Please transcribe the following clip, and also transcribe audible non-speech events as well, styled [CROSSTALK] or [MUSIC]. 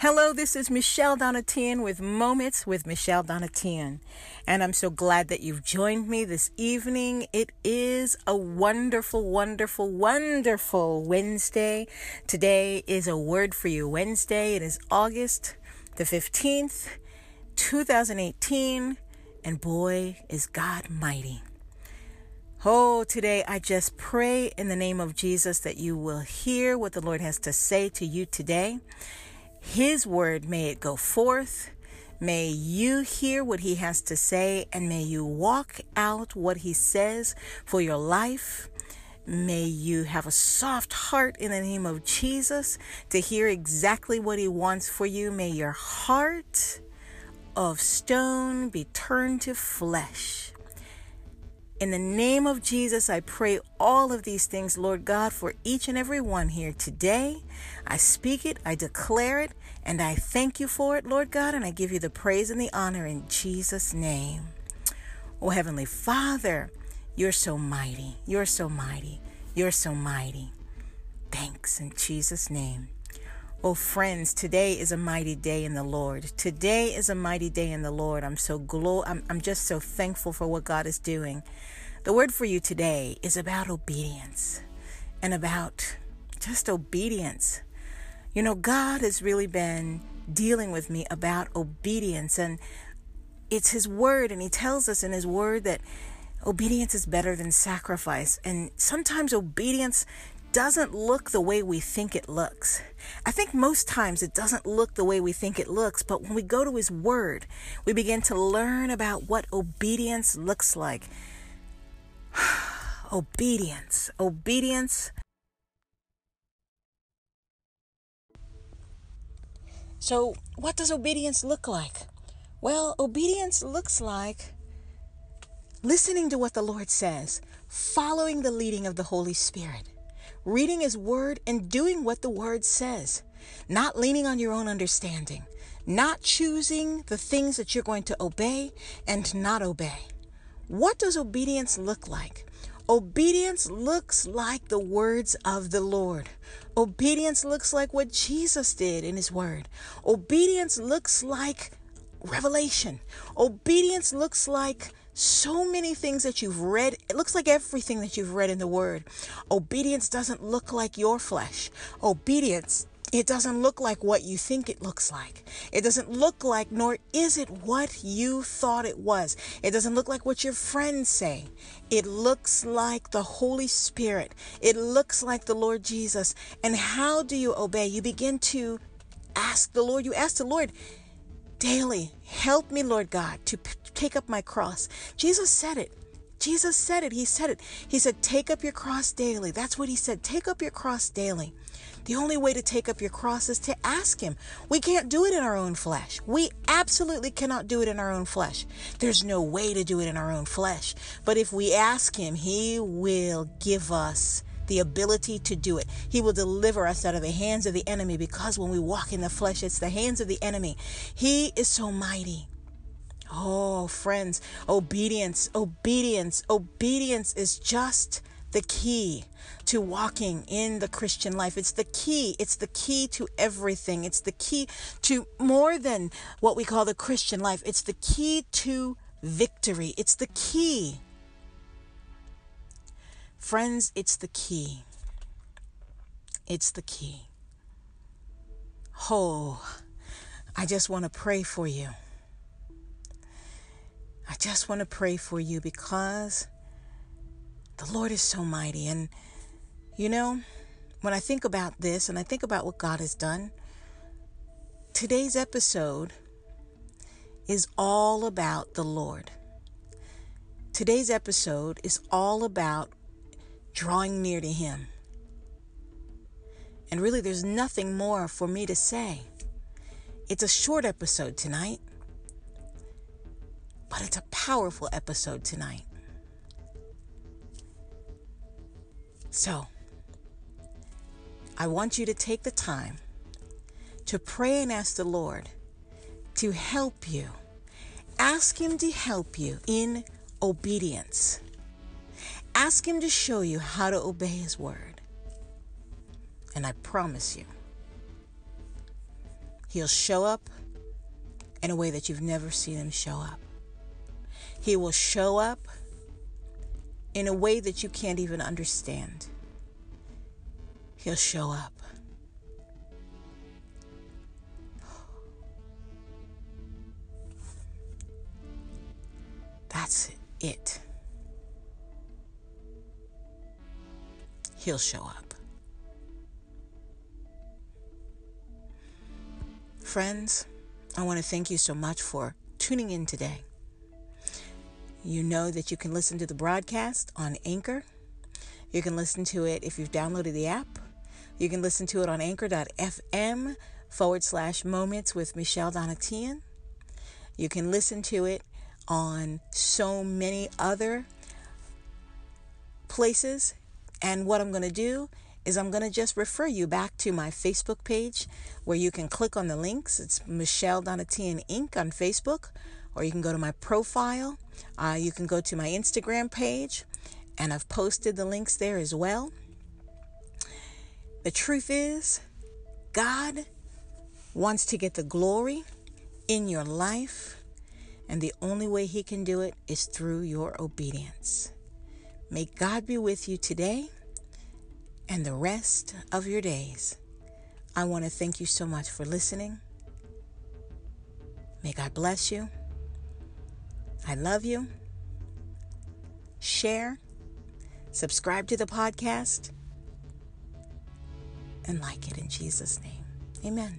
Hello, this is Michelle Donatian with Moments with Michelle Donatian. And I'm so glad that you've joined me this evening. It is a wonderful, wonderful, wonderful Wednesday. Today is a word for you Wednesday. It is August the 15th, 2018. And boy, is God mighty. Oh, today I just pray in the name of Jesus that you will hear what the Lord has to say to you today his word, may it go forth. May you hear what He has to say and may you walk out what He says for your life. May you have a soft heart in the name of Jesus to hear exactly what He wants for you. May your heart of stone be turned to flesh. In the name of Jesus, I pray all of these things, Lord God, for each and every one here today. I speak it, I declare it, and I thank you for it, Lord God, and I give you the praise and the honor in Jesus' name. Oh, Heavenly Father, you're so mighty. You're so mighty. You're so mighty. Thanks in Jesus' name. Oh, friends, today is a mighty day in the Lord. Today is a mighty day in the Lord. I'm so glo- I'm, I'm just so thankful for what God is doing. The word for you today is about obedience and about just obedience. You know, God has really been dealing with me about obedience, and it's His word, and He tells us in His word that obedience is better than sacrifice. And sometimes obedience doesn't look the way we think it looks. I think most times it doesn't look the way we think it looks, but when we go to His Word, we begin to learn about what obedience looks like. [SIGHS] obedience. Obedience. So, what does obedience look like? Well, obedience looks like listening to what the Lord says, following the leading of the Holy Spirit reading His Word, and doing what the Word says, not leaning on your own understanding, not choosing the things that you're going to obey and not obey. What does obedience look like? Obedience looks like the words of the Lord. Obedience looks like what Jesus did in His Word. Obedience looks like revelation. Obedience looks like so many things that you've read. It looks like everything that you've read in the Word. Obedience doesn't look like your flesh. Obedience it doesn't look like what you think it looks like. It doesn't look like, nor is it what you thought it was. It doesn't look like what your friends say. It looks like the Holy Spirit. It looks like the Lord Jesus. And how do you obey? You begin to ask the Lord. You ask the Lord daily, help me, Lord God, to take up my cross. Jesus said it. Jesus said it. He said it. He said, Take up your cross daily. That's what he said. Take up your cross daily. The only way to take up your cross is to ask Him. We can't do it in our own flesh. We absolutely cannot do it in our own flesh. There's no way to do it in our own flesh. But if we ask Him, He will give us the ability to do it. He will deliver us out of the hands of the enemy because when we walk in the flesh, it's the hands of the enemy. He is so mighty. Oh, friends, obedience, obedience, obedience is just the key to walking in the Christian life. It's the key. It's the key to everything. It's the key to more than what we call the Christian life. It's the key to victory. It's the key. Friends, it's the key. It's the key. Oh, I just want to pray for you. Just want to pray for you because the Lord is so mighty. And, you know, when I think about this and I think about what God has done, today's episode is all about the Lord. Today's episode is all about drawing near to Him. And really, there's nothing more for me to say. It's a short episode tonight. But it's a powerful episode tonight. So, I want you to take the time to pray and ask the Lord to help you. Ask Him to help you in obedience. Ask Him to show you how to obey His word. And I promise you, He'll show up in a way that you've never seen him show up. He will show up in a way that you can't even understand. He'll show up. That's it. He'll show up. Friends, I want to thank you so much for tuning in today. You know that you can listen to the broadcast on Anchor. You can listen to it if you've downloaded the app. You can listen to it on anchor.fm forward slash moments with Michelle Donatian. You can listen to it on so many other places. And what I'm going to do is I'm going to just refer you back to my Facebook page where you can click on the links. It's Michelle Donatian Inc. on Facebook, or you can go to my profile. Uh, you can go to my Instagram page, and I've posted the links there as well. The truth is, God wants to get the glory in your life, and the only way He can do it is through your obedience. May God be with you today and the rest of your days. I want to thank you so much for listening. May God bless you. I love you. Share, subscribe to the podcast, and like it in Jesus' name. Amen.